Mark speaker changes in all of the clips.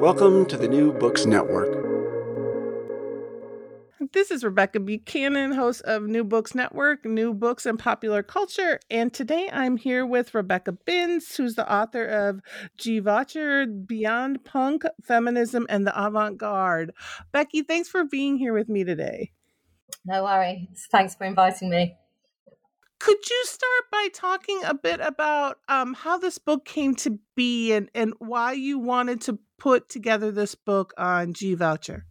Speaker 1: Welcome to the New Books Network.
Speaker 2: This is Rebecca Buchanan, host of New Books Network, New Books and Popular Culture. And today I'm here with Rebecca Binns, who's the author of Gee Vaucher, Beyond Punk, Feminism, and the Avant Garde. Becky, thanks for being here with me today.
Speaker 3: No worries. Thanks for inviting me.
Speaker 2: Could you start by talking a bit about um, how this book came to be and, and why you wanted to put together this book on Gee Vaucher?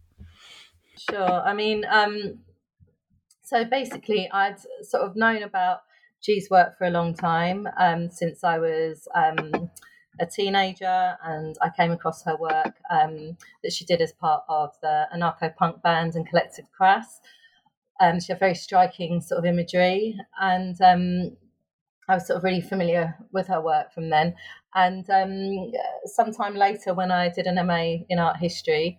Speaker 3: Sure. I mean, um, so basically, I'd sort of known about Gee's work for a long time um, since I was um, a teenager, and I came across her work um, that she did as part of the anarcho punk band and collective Crass. Um, she had very striking sort of imagery, and um, I was sort of really familiar with her work from then. And um, sometime later, when I did an MA in art history,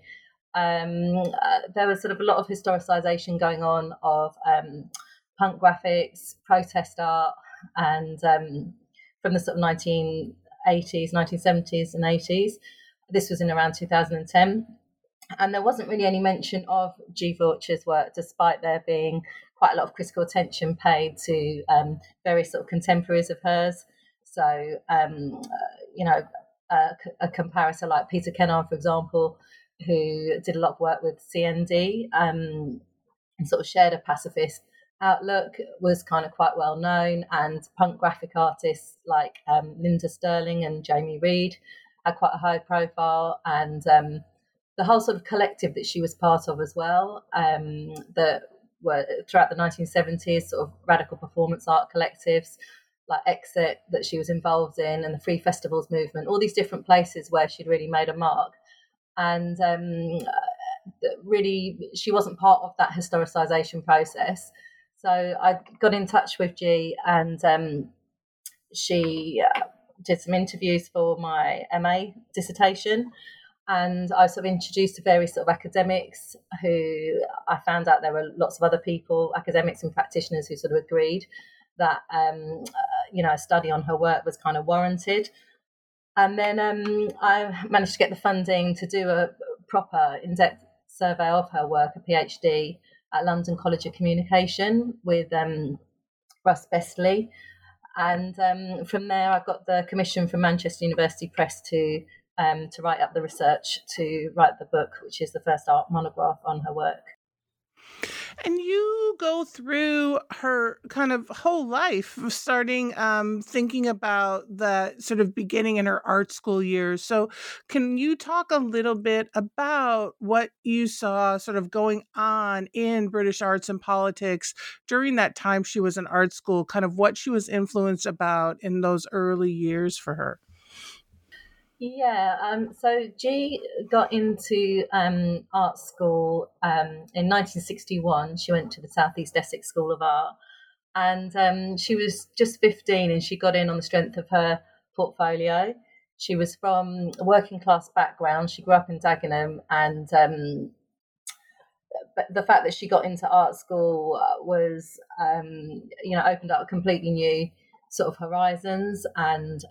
Speaker 3: um, uh, there was sort of a lot of historicisation going on of um, punk graphics, protest art, and um, from the sort of 1980s, 1970s, and 80s. This was in around 2010 and there wasn't really any mention of Gee Vaucher's work, despite there being quite a lot of critical attention paid to um, various sort of contemporaries of hers. So, um, you know, uh, a comparator like Peter Kennard, for example, who did a lot of work with CND um, and sort of shared a pacifist outlook, was kind of quite well known. And punk graphic artists like um, Linder Sterling and Jamie Reid had quite a high profile. And um, the whole sort of collective that she was part of as well, um, that were throughout the 1970s, sort of radical performance art collectives like Exit that she was involved in, and the Free Festivals movement, all these different places where she'd really made a mark. And um, really, she wasn't part of that historicisation process. So I got in touch with Gee, and um, she uh, did some interviews for my MA dissertation and I was sort of introduced to various sort of academics who I found out there were lots of other people, academics and practitioners who sort of agreed that um, uh, you know a study on her work was kind of warranted. And then um, I managed to get the funding to do a proper in-depth survey of her work, a PhD at London College of Communication with um, Russ Bestley. And um, from there, I got the commission from Manchester University Press to um, to write up the research to write the book, which is the first art monograph on her work.
Speaker 2: And you go through her kind of whole life, starting um, thinking about the sort of beginning in her art school years. So, can you talk a little bit about what you saw sort of going on in British arts and politics during that time she was in art school, kind of what she was influenced about in those early years for her?
Speaker 3: Yeah, um, so Gee got into um, art school um, in 1961. She went to the Southeast Essex School of Art, and um, she was just 15, and she got in on the strength of her portfolio. She was from a working class background. She grew up in Dagenham, and um, the fact that she got into art school uh, was, um, you know, opened up completely new sort of horizons, and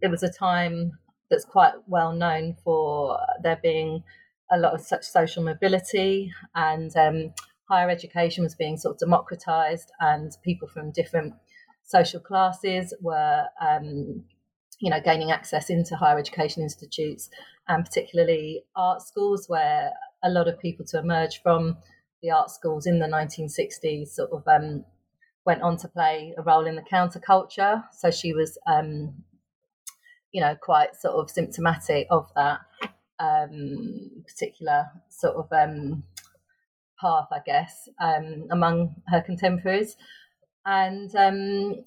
Speaker 3: it was a time that's quite well known for there being a lot of such social mobility and um, higher education was being sort of democratized and people from different social classes were um, you know gaining access into higher education institutes and particularly art schools where a lot of people to emerge from the art schools in the 1960s sort of um, went on to play a role in the counterculture. So she was um, you know quite sort of symptomatic of that um, particular sort of um, path, I guess, um, among her contemporaries. And um,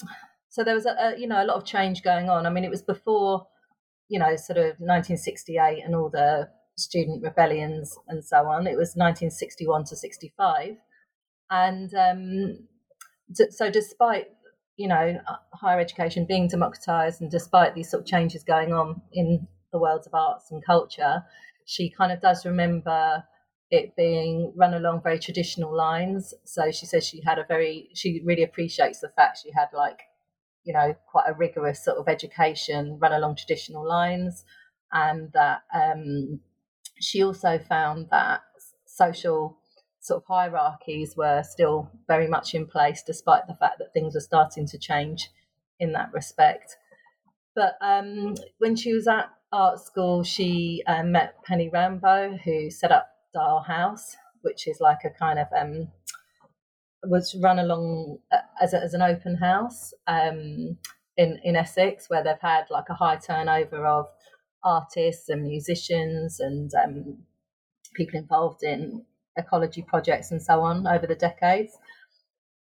Speaker 3: so there was a, a, you know a lot of change going on. I mean, it was before you know sort of 1968 and all the student rebellions and so on. It was 1961 to 65, and um, so despite you know higher education being democratized and despite these sort of changes going on in the worlds of arts and culture, she kind of does remember it being run along very traditional lines. So she says she had a very, she really appreciates the fact she had like, you know, quite a rigorous sort of education run along traditional lines. And that um, she also found that social sort of hierarchies were still very much in place, despite the fact that things were starting to change in that respect. But um, when she was at art school, she um, met Penny Rimbaud, who set up Dial House, which is like a kind of um, was run along uh, as, a, as an open house um, in in Essex, where they've had like a high turnover of artists and musicians and um, people involved in ecology projects and so on over the decades.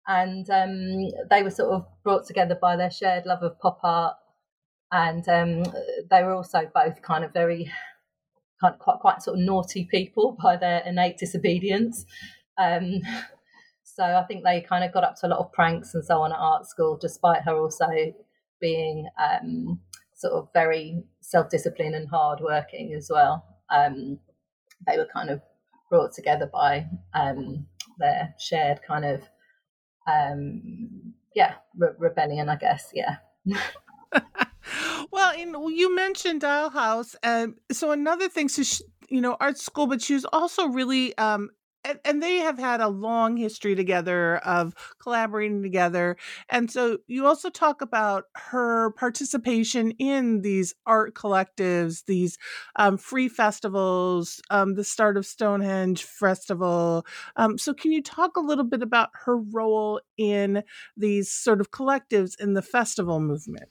Speaker 3: And um, they were sort of brought together by their shared love of pop art and um, they were also both kind of very kind of quite quite sort of naughty people by their innate disobedience. Um, so I think they kind of got up to a lot of pranks and so on at art school, despite her also being um, sort of very self-disciplined and hard-working as well. Um, they were kind of brought together by um, their shared kind of um, yeah re- rebellion, I guess. Yeah.
Speaker 2: well, in, you mentioned Dial House, and so another thing, so she, you know, art school, but she was also really um, and, and, they have had a long history together of collaborating together. And so you also talk about her participation in these art collectives, these um, free festivals, um, the start of Stonehenge Festival. Um, so can you talk a little bit about her role in these sort of collectives in the festival movement?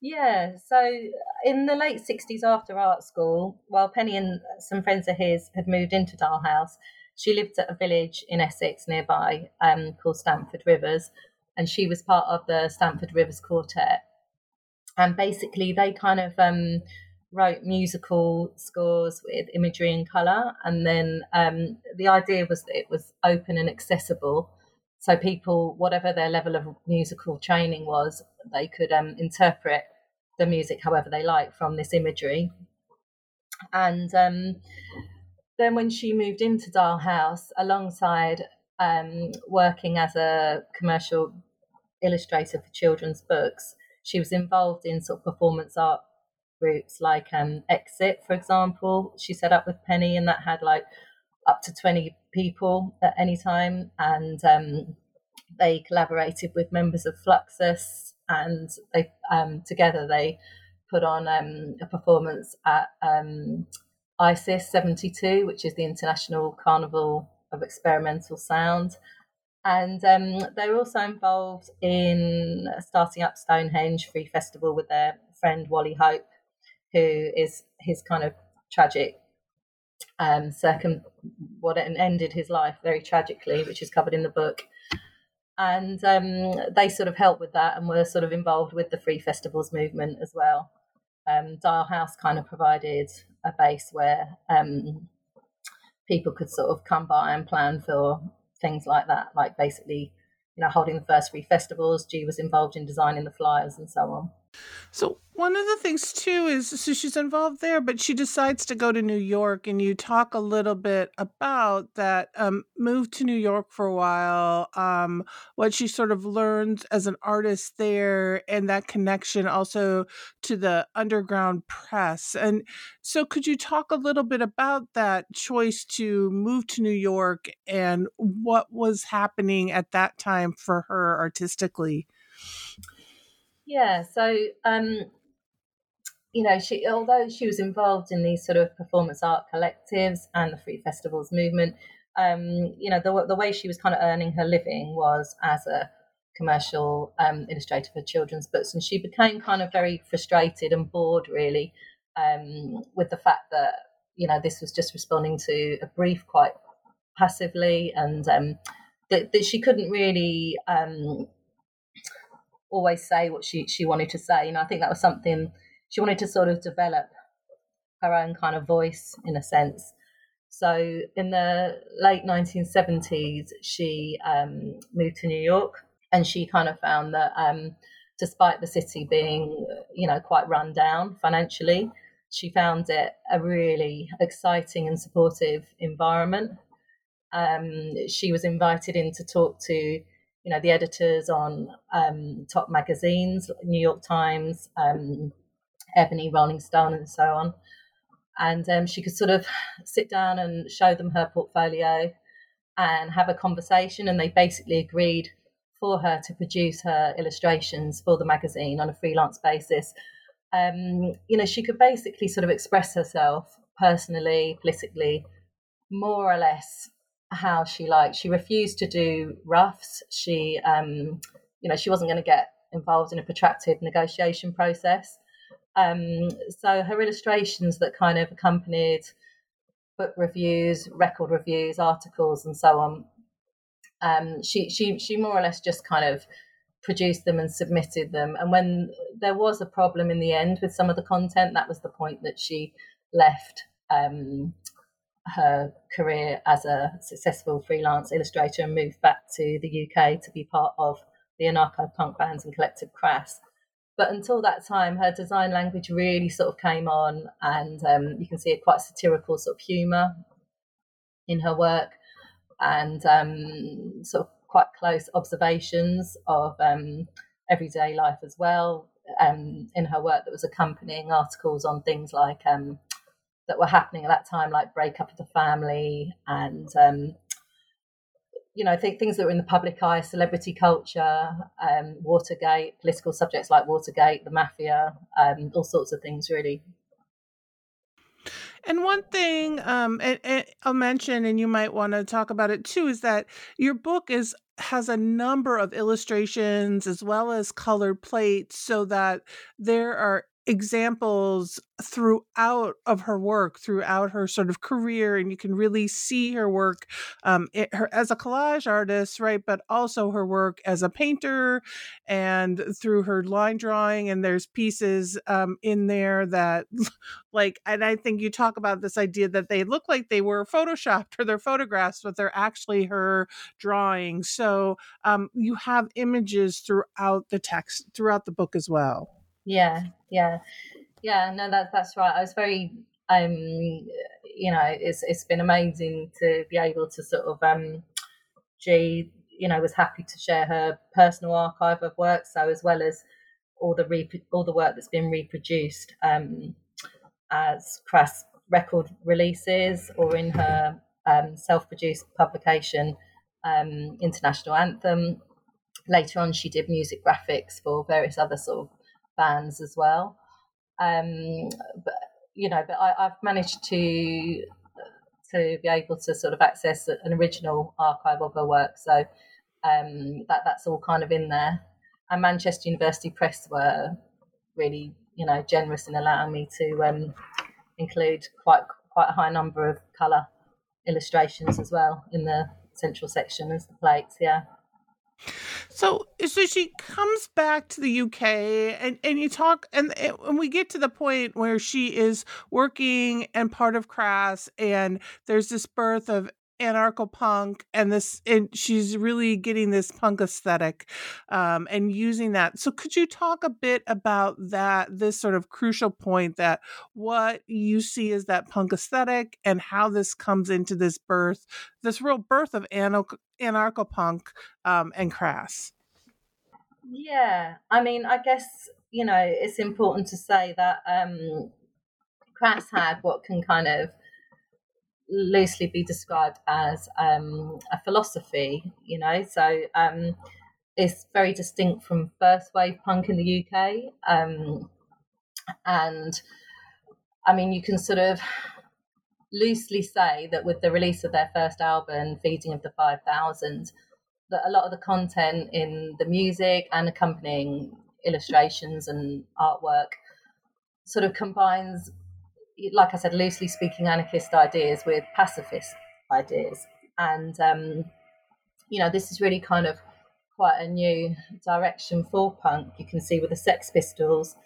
Speaker 3: Yeah, so in the late 60s after art school, while Penny and some friends of his had moved into Dial House, she lived at a village in Essex nearby um, called Stanford Rivers, and she was part of the Stanford Rivers Quartet. And basically, they kind of um, wrote musical scores with imagery and colour, and then um, the idea was that it was open and accessible. So people, whatever their level of musical training was, they could um, interpret the music however they like from this imagery. And um, then when she moved into Dial House, alongside um, working as a commercial illustrator for children's books, she was involved in sort of performance art groups like um, Exit, for example. She set up with Penny, and that had like up to 20 people at any time. And um, they collaborated with members of Fluxus, and they um, together they put on um, a performance at ICES 72, which is the International Carnival of Experimental Sound. And um, they were also involved in starting up Stonehenge Free Festival with their friend Wally Hope, who is his kind of tragic um, circum what ended his life very tragically, which is covered in the book. And um, they sort of helped with that and were sort of involved with the free festivals movement as well. Um, Dial House kind of provided a base where um, people could sort of come by and plan for things like that, like basically, you know, holding the first free festivals. Gee was involved in designing the flyers and so on.
Speaker 2: So one of the things too is so she's involved there, but she decides to go to New York, and you talk a little bit about that um, move to New York for a while, um, what she sort of learns as an artist there, and that connection also to the underground press. And so, could you talk a little bit about that choice to move to New York and what was happening at that time for her artistically?
Speaker 3: Yeah, so um, you know, she although she was involved in these sort of performance art collectives and the free festivals movement, um, you know, the the way she was kind of earning her living was as a commercial um, illustrator for children's books, and she became kind of very frustrated and bored, really, um, with the fact that you know this was just responding to a brief quite passively, and um, that, that she couldn't really um, always say what she she wanted to say. You know, I think that was something she wanted to sort of develop her own kind of voice in a sense. So in the late 1970s, she um, moved to New York, and she kind of found that um, despite the city being, you know, quite run down financially, she found it a really exciting and supportive environment. Um, she was invited in to talk to, you know, the editors on um, top magazines, New York Times, um, Ebony, Rolling Stone, and so on. And um, she could sort of sit down and show them her portfolio and have a conversation. And they basically agreed for her to produce her illustrations for the magazine on a freelance basis. Um, you know, she could basically sort of express herself personally, politically, more or less how she liked. She refused to do roughs. She, um, you know, she wasn't going to get involved in a protracted negotiation process. Um, so her illustrations that kind of accompanied book reviews, record reviews, articles, and so on. Um, she she she more or less just kind of produced them and submitted them. And when there was a problem in the end with some of the content, that was the point that she left um, her career as a successful freelance illustrator and moved back to the UK to be part of the anarcho punk bands and collective Crass. But until that time, her design language really sort of came on, and um, you can see a quite satirical sort of humour in her work, and um, sort of quite close observations of um, everyday life as well. Um, in her work, that was accompanying articles on things like um, that were happening at that time, like breakup of the family and um, you know, th- things that were in the public eye, celebrity culture, um, Watergate, political subjects like Watergate, the mafia, um, all sorts of things, really.
Speaker 2: And one thing um, and, and I'll mention, and you might want to talk about it too, is that your book is has a number of illustrations as well as colored plates, so that there are examples throughout of her work throughout her sort of career and you can really see her work um, it, her as a collage artist right but also her work as a painter and through her line drawing and there's pieces um, in there that like and i think you talk about this idea that they look like they were photoshopped or they're photographs but they're actually her drawings. So um, you have images throughout the text throughout the book as well
Speaker 3: yeah, yeah, yeah. No, that's that's right. I was very, um, you know, it's it's been amazing to be able to sort of, um, Gee, you know, was happy to share her personal archive of work. So as well as all the re- all the work that's been reproduced um, as crass record releases or in her um, self-produced publication, um, International Anthem. Later on, she did music graphics for various other sort of bands as well. Um, but you know, but I, I've managed to to be able to sort of access an original archive of her work. So um, that that's all kind of in there. And Manchester University Press were really, you know, generous in allowing me to um, include quite quite a high number of colour illustrations as well in the central section as the plates. Yeah.
Speaker 2: So, so she comes back to the UK, and and you talk, and and we get to the point where she is working and part of Crass, and there's this birth of anarcho punk and this and she's really getting this punk aesthetic um, and using that. So could you talk a bit about that this sort of crucial point that what you see is that punk aesthetic and how this comes into this birth this real birth of anarcho punk um, and crass?
Speaker 3: Yeah i mean i guess you know it's important to say that um crass had what can kind of loosely be described as um, a philosophy, you know. So um, it's very distinct from first wave punk in the UK. Um, and I mean, you can sort of loosely say that with the release of their first album, Feeding of the 5000, that a lot of the content in the music and accompanying illustrations and artwork sort of combines like I said, loosely speaking, anarchist ideas with pacifist ideas. And, um, you know, this is really kind of quite a new direction for punk. You can see with the Sex Pistols,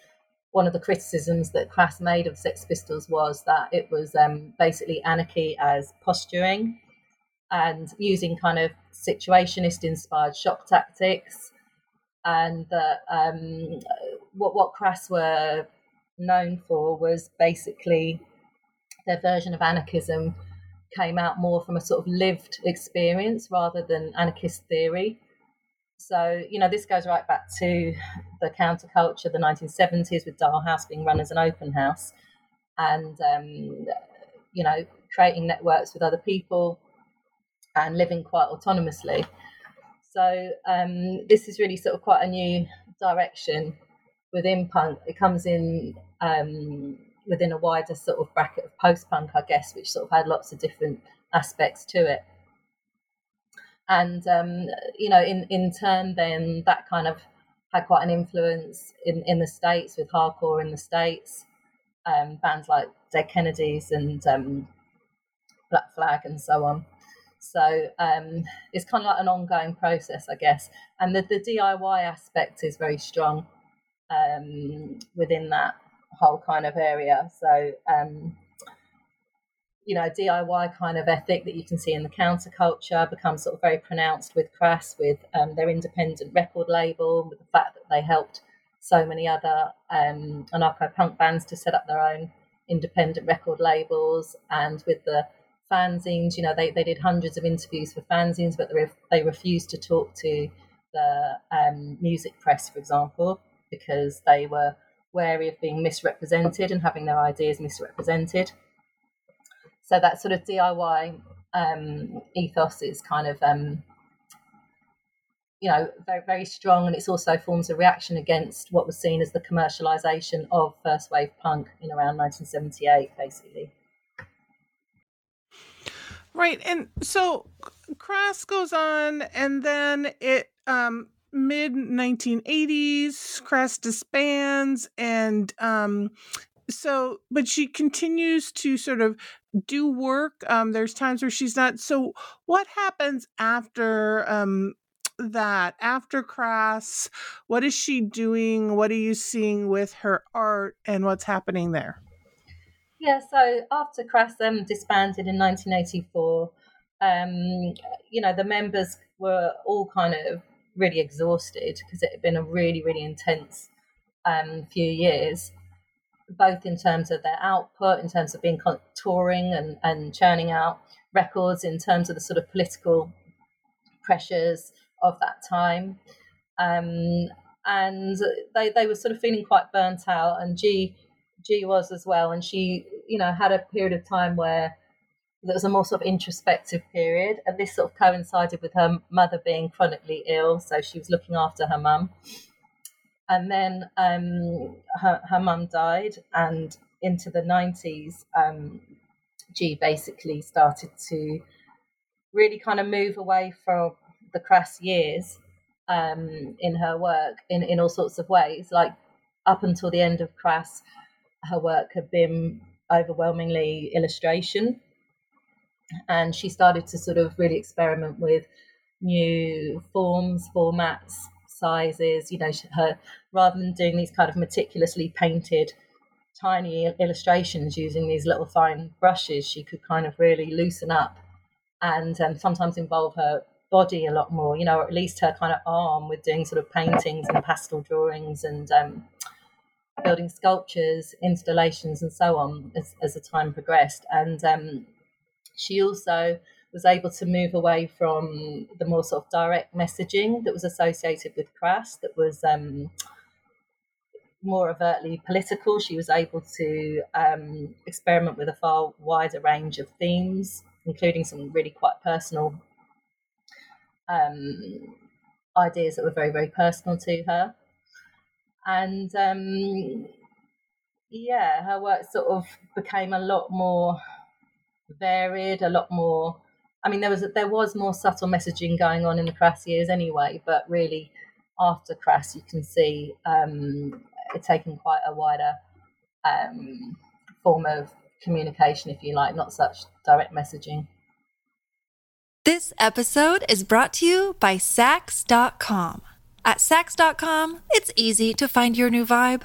Speaker 3: one of the criticisms that Crass made of Sex Pistols was that it was um, basically anarchy as posturing and using kind of situationist inspired shock tactics. And that um, what, what Crass were known for was basically their version of anarchism came out more from a sort of lived experience rather than anarchist theory. So, you know, this goes right back to the counterculture, the 1970s, with Dial House being run as an open house and, um, you know, creating networks with other people and living quite autonomously. So, um, this is really sort of quite a new direction within punk. It comes in um, within a wider sort of bracket of post punk, I guess, which sort of had lots of different aspects to it. And um, you know, in in turn, then that kind of had quite an influence in in the states with hardcore in the states, um, bands like Dead Kennedys and um, Black Flag and so on. So um, it's kind of like an ongoing process, I guess. And the, the DIY aspect is very strong um, within that whole kind of area. So, um, you know, DIY kind of ethic that you can see in the counterculture becomes sort of very pronounced with Crass, with um, their independent record label, with the fact that they helped so many other um, anarcho punk bands to set up their own independent record labels, and with the fanzines, you know, they, they did hundreds of interviews for fanzines, but they, they refused to talk to the um, music press, for example because they were wary of being misrepresented and having their ideas misrepresented. So that sort of DIY um, ethos is kind of, um, you know, very very strong, and it's also forms a reaction against what was seen as the commercialization of first wave punk in around 1978, basically.
Speaker 2: Right, and so Crass goes on, and then it um, mid 1980s crass disbands and um so but she continues to sort of do work um there's times where she's not so what happens after um that after crass what is she doing? What are you seeing with her art and what's happening there?
Speaker 3: Yeah so after crass um disbanded in 1984 um you know the members were all kind of really exhausted because it had been a really, really intense um, few years, both in terms of their output, in terms of being touring and, and churning out records, in terms of the sort of political pressures of that time. Um, and they, they were sort of feeling quite burnt out, and Gee Gee was as well. And she, you know, had a period of time where there was a more sort of introspective period, and this sort of coincided with her mother being chronically ill, so she was looking after her mum. And then um, her, her mum died, and into the 90s, um, Gee basically started to really kind of move away from the crass years um, in her work in, in all sorts of ways. Like up until the end of crass, her work had been overwhelmingly illustration and she started to sort of really experiment with new forms, formats, sizes. You know, her rather than doing these kind of meticulously painted tiny illustrations using these little fine brushes, she could kind of really loosen up and um, sometimes involve her body a lot more, you know, or at least her kind of arm with doing sort of paintings and pastel drawings and um, building sculptures, installations, and so on as, as the time progressed. And um, she also was able to move away from the more sort of direct messaging that was associated with Crass, that was um, more overtly political. She was able to um, experiment with a far wider range of themes, including some really quite personal um, ideas that were very, very personal to her. And um, yeah, her work sort of became a lot more varied, a lot more. I mean, there was there was more subtle messaging going on in the Crass years anyway, but really after Crass, you can see um, it taking quite a wider um, form of communication, if you like, not such direct messaging.
Speaker 4: This episode is brought to you by Saks.com. At Saks.com, it's easy to find your new vibe.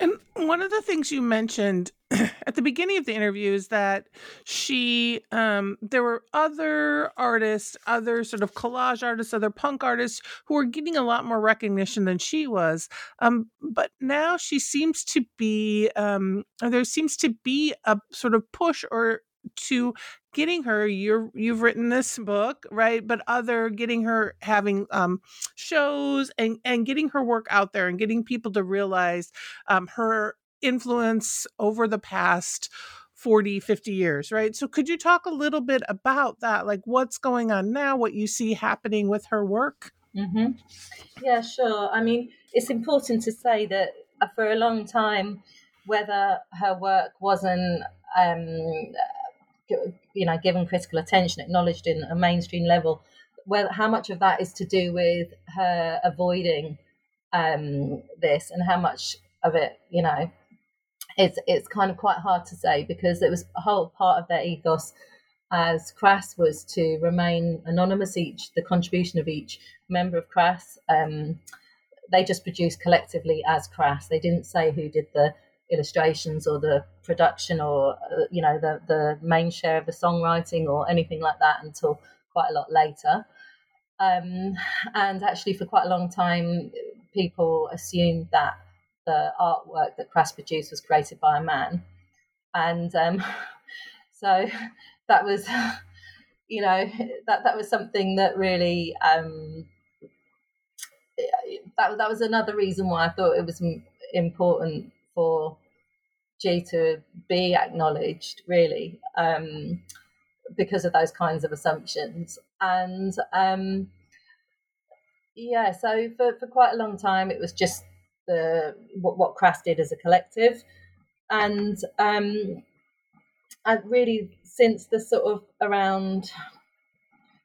Speaker 2: And one of the things you mentioned at the beginning of the interview is that she, um, there were other artists, other sort of collage artists, other punk artists who were getting a lot more recognition than she was. Um, but now she seems to be, um, there seems to be a sort of push or to getting her you're you've written this book right? But other getting her having um shows and and getting her work out there and getting people to realize um her influence over the past 40 50 years right? So could you talk a little bit about that? Like what's going on now? What you see happening with her work?
Speaker 3: Mm-hmm. yeah sure. I mean it's important to say that uh, for a long time whether her work wasn't um, you know given critical attention, acknowledged in a mainstream level. Well, how much of that is to do with her avoiding um, this, and how much of it, you know, it's it's kind of quite hard to say because it was a whole part of their ethos as Crass was to remain anonymous. Each the contribution of each member of Crass, um, they just produced collectively as Crass. They didn't say who did the illustrations or the production or uh, you know the the main share of the songwriting or anything like that until quite a lot later. Um, and actually, for quite a long time, people assumed that the artwork that Crass produced was created by a man, and um, so that was, you know, that that was something that really um, that that was another reason why I thought it was important for To be acknowledged, really, um, because of those kinds of assumptions. And um, yeah, so for, for quite a long time, it was just the what, what Crass did as a collective, and um, and really since the sort of around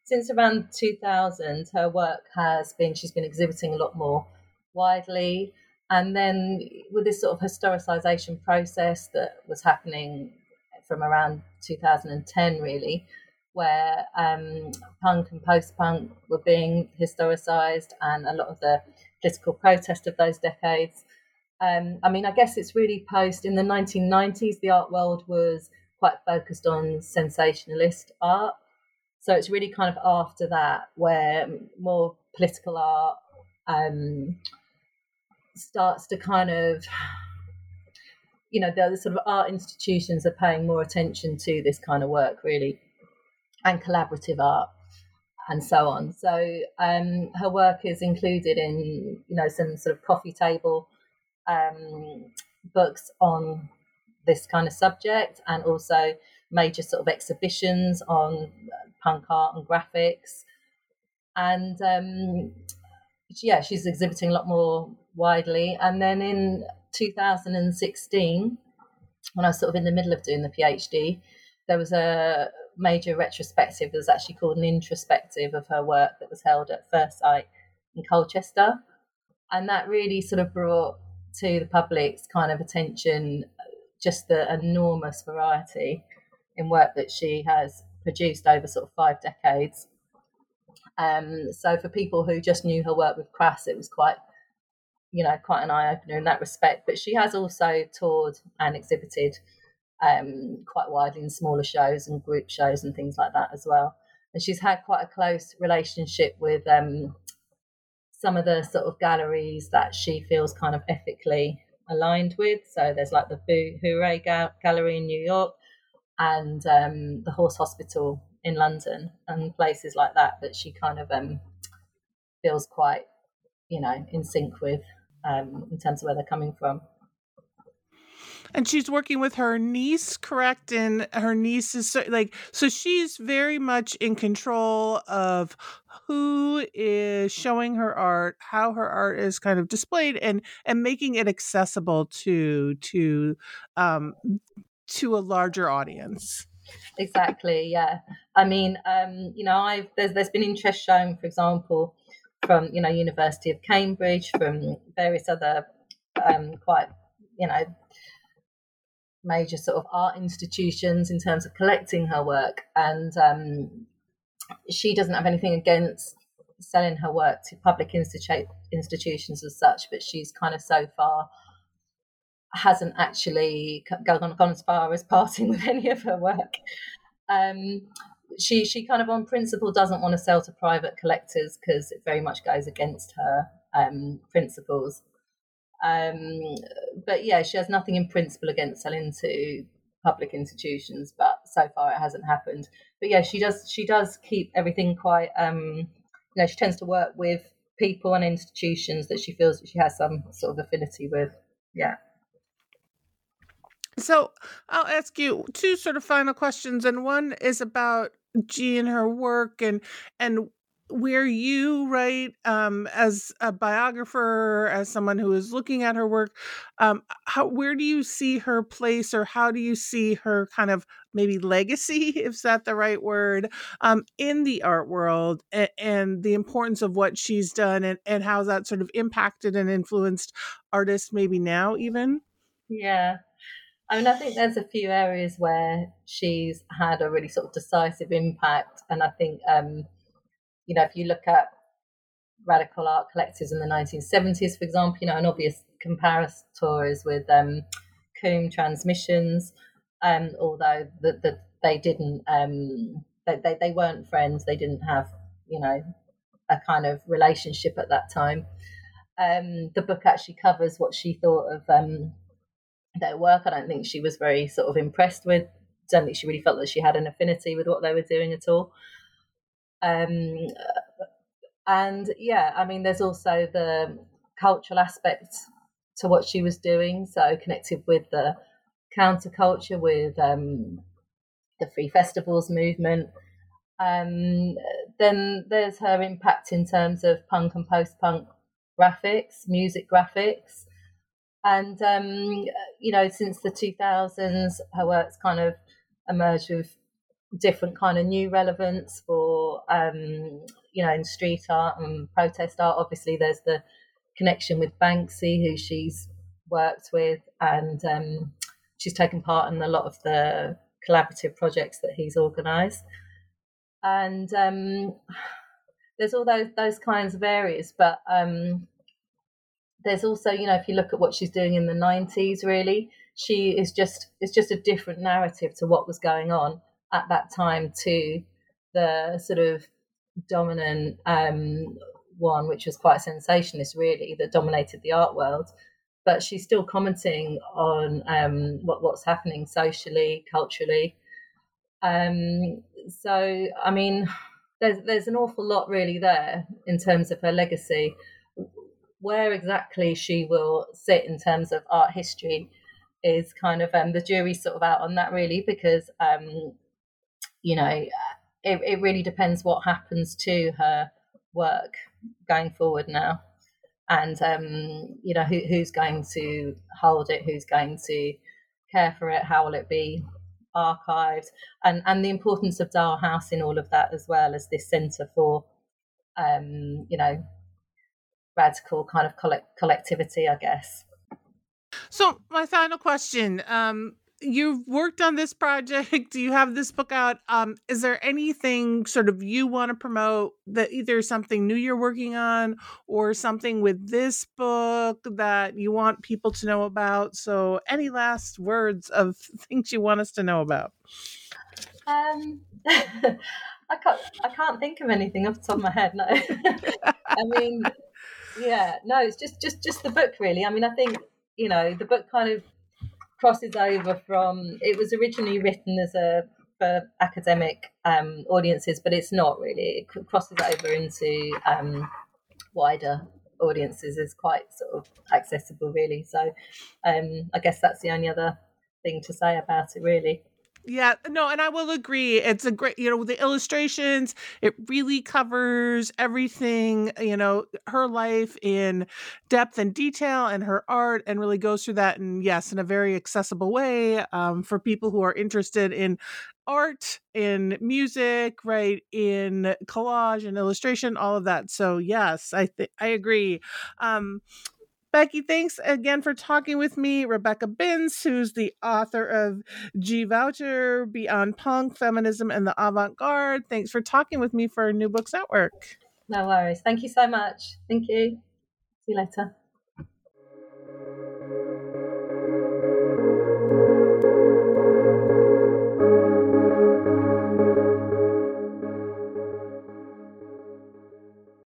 Speaker 3: since around 2000 her work has been she's been exhibiting a lot more widely and then with this sort of historicisation process that was happening from around 2010, really, where um, punk and post punk were being historicised and a lot of the political protest of those decades. Um, I mean, I guess it's really post in the 1990s, the art world was quite focused on sensationalist art. So it's really kind of after that where more political art, um, starts to kind of you know the sort of art institutions are paying more attention to this kind of work really and collaborative art and so on. So um, her work is included in you know some sort of coffee table um, books on this kind of subject and also major sort of exhibitions on punk art and graphics. And um, yeah she's exhibiting a lot more widely. And then in 2016, when I was sort of in the middle of doing the PhD, there was a major retrospective. that was actually called an introspective of her work that was held at Firstsite in Colchester. And that really sort of brought to the public's kind of attention just the enormous variety in work that she has produced over sort of five decades. Um, so for people who just knew her work with Crass, it was quite, you know, quite an eye opener in that respect. But she has also toured and exhibited um, quite widely in smaller shows and group shows and things like that as well. And she's had quite a close relationship with um, some of the sort of galleries that she feels kind of ethically aligned with. So there's like the Hooray Gallery in New York and um, the Horse Hospital in London and places like that that she kind of um, feels quite, you know, in sync with um, in terms of where they're coming from.
Speaker 2: And she's working with her niece, correct? And her niece is so, like, so she's very much in control of who is showing her art, how her art is kind of displayed, and and making it accessible to to um, to a larger audience.
Speaker 3: Exactly. Yeah. I mean, um, you know, I've there's there's been interest shown, for example, from you know University of Cambridge, from various other um, quite you know major sort of art institutions in terms of collecting her work, and um, she doesn't have anything against selling her work to public institu- institutions as such, but she's kind of so far hasn't actually gone, gone as far as parting with any of her work. Um, she she kind of on principle doesn't want to sell to private collectors because it very much goes against her um, principles. Um, but yeah, she has nothing in principle against selling to public institutions, but so far it hasn't happened. But yeah, she does she does keep everything quite. Um, you know, she tends to work with people and institutions that she feels that she has some sort of affinity with. Yeah.
Speaker 2: So I'll ask you two sort of final questions, and one is about Gee and her work, and and where you write um, as a biographer, as someone who is looking at her work, um, how where do you see her place, or how do you see her kind of maybe legacy, if that the right word, um, in the art world, and, and the importance of what she's done, and and how that sort of impacted and influenced artists maybe now even.
Speaker 3: Yeah. I mean, I think there's a few areas where she's had a really sort of decisive impact, and I think, um, you know, if you look at radical art collectives in the 1970s, for example, you know, an obvious comparator is with um, COUM Transmissions, um, although the, the, they didn't, um, they, they, they weren't friends, they didn't have, you know, a kind of relationship at that time. Um, the book actually covers what she thought of um, their work. I don't think she was very sort of impressed with. Don't think she really felt that she had an affinity with what they were doing at all. Um, and yeah, I mean, there's also the cultural aspect to what she was doing. So connected with the counterculture, with um, the free festivals movement. Um, then there's her impact in terms of punk and post punk graphics, music graphics. And, um, you know, since the 2000s, her work's kind of emerged with different kind of new relevance for, um, you know, in street art and protest art. Obviously, there's the connection with Banksy, who she's worked with, and um, she's taken part in a lot of the collaborative projects that he's organised. And um, there's all those those kinds of areas, but um, there's also you know if you look at what she's doing in the 90s really she is just it's just a different narrative to what was going on at that time to the sort of dominant um, one which was quite sensationalist really that dominated the art world. But she's still commenting on um, what, what's happening socially culturally. Um, so i mean there's there's an awful lot really there in terms of her legacy where exactly she will sit in terms of art history is kind of um, the jury's sort of out on that really because um, you know it, it really depends what happens to her work going forward now and um, you know who, who's going to hold it who's going to care for it how will it be archived and and the importance of Dial House in all of that as well as this centre for um, you know radical kind of collect- collectivity, I guess.
Speaker 2: So, my final question um, you've worked on this project you have this book out? Um is there anything sort of you want to promote that either something new you're working on or something with this book that you want people to know about? So any last words of things you want us to know about?
Speaker 3: Um i can't i can't think of anything off the top of my head no. I mean yeah no it's just just just the book really i mean i think you know the book kind of crosses over from it was originally written as a for academic um, audiences, but it's not really. It crosses over into um, wider audiences. is quite sort of accessible, really. So um, I guess that's the only other thing to say about it, really.
Speaker 2: Yeah, no, and I will agree. It's a great, you know, the illustrations, it really covers everything, you know, her life in depth and detail and her art and really goes through that and yes, in a very accessible way um, for people who are interested in art, in music, right, in collage and illustration, all of that. So yes, I think I agree. Um, Becky, thanks again for talking with me. Rebecca Binns, who's the author of Gee Vaucher, Beyond Punk, Feminism, and the Avant Garde. Thanks for talking with me for New Books Network.
Speaker 3: No worries. Thank you so much. Thank you. See you later.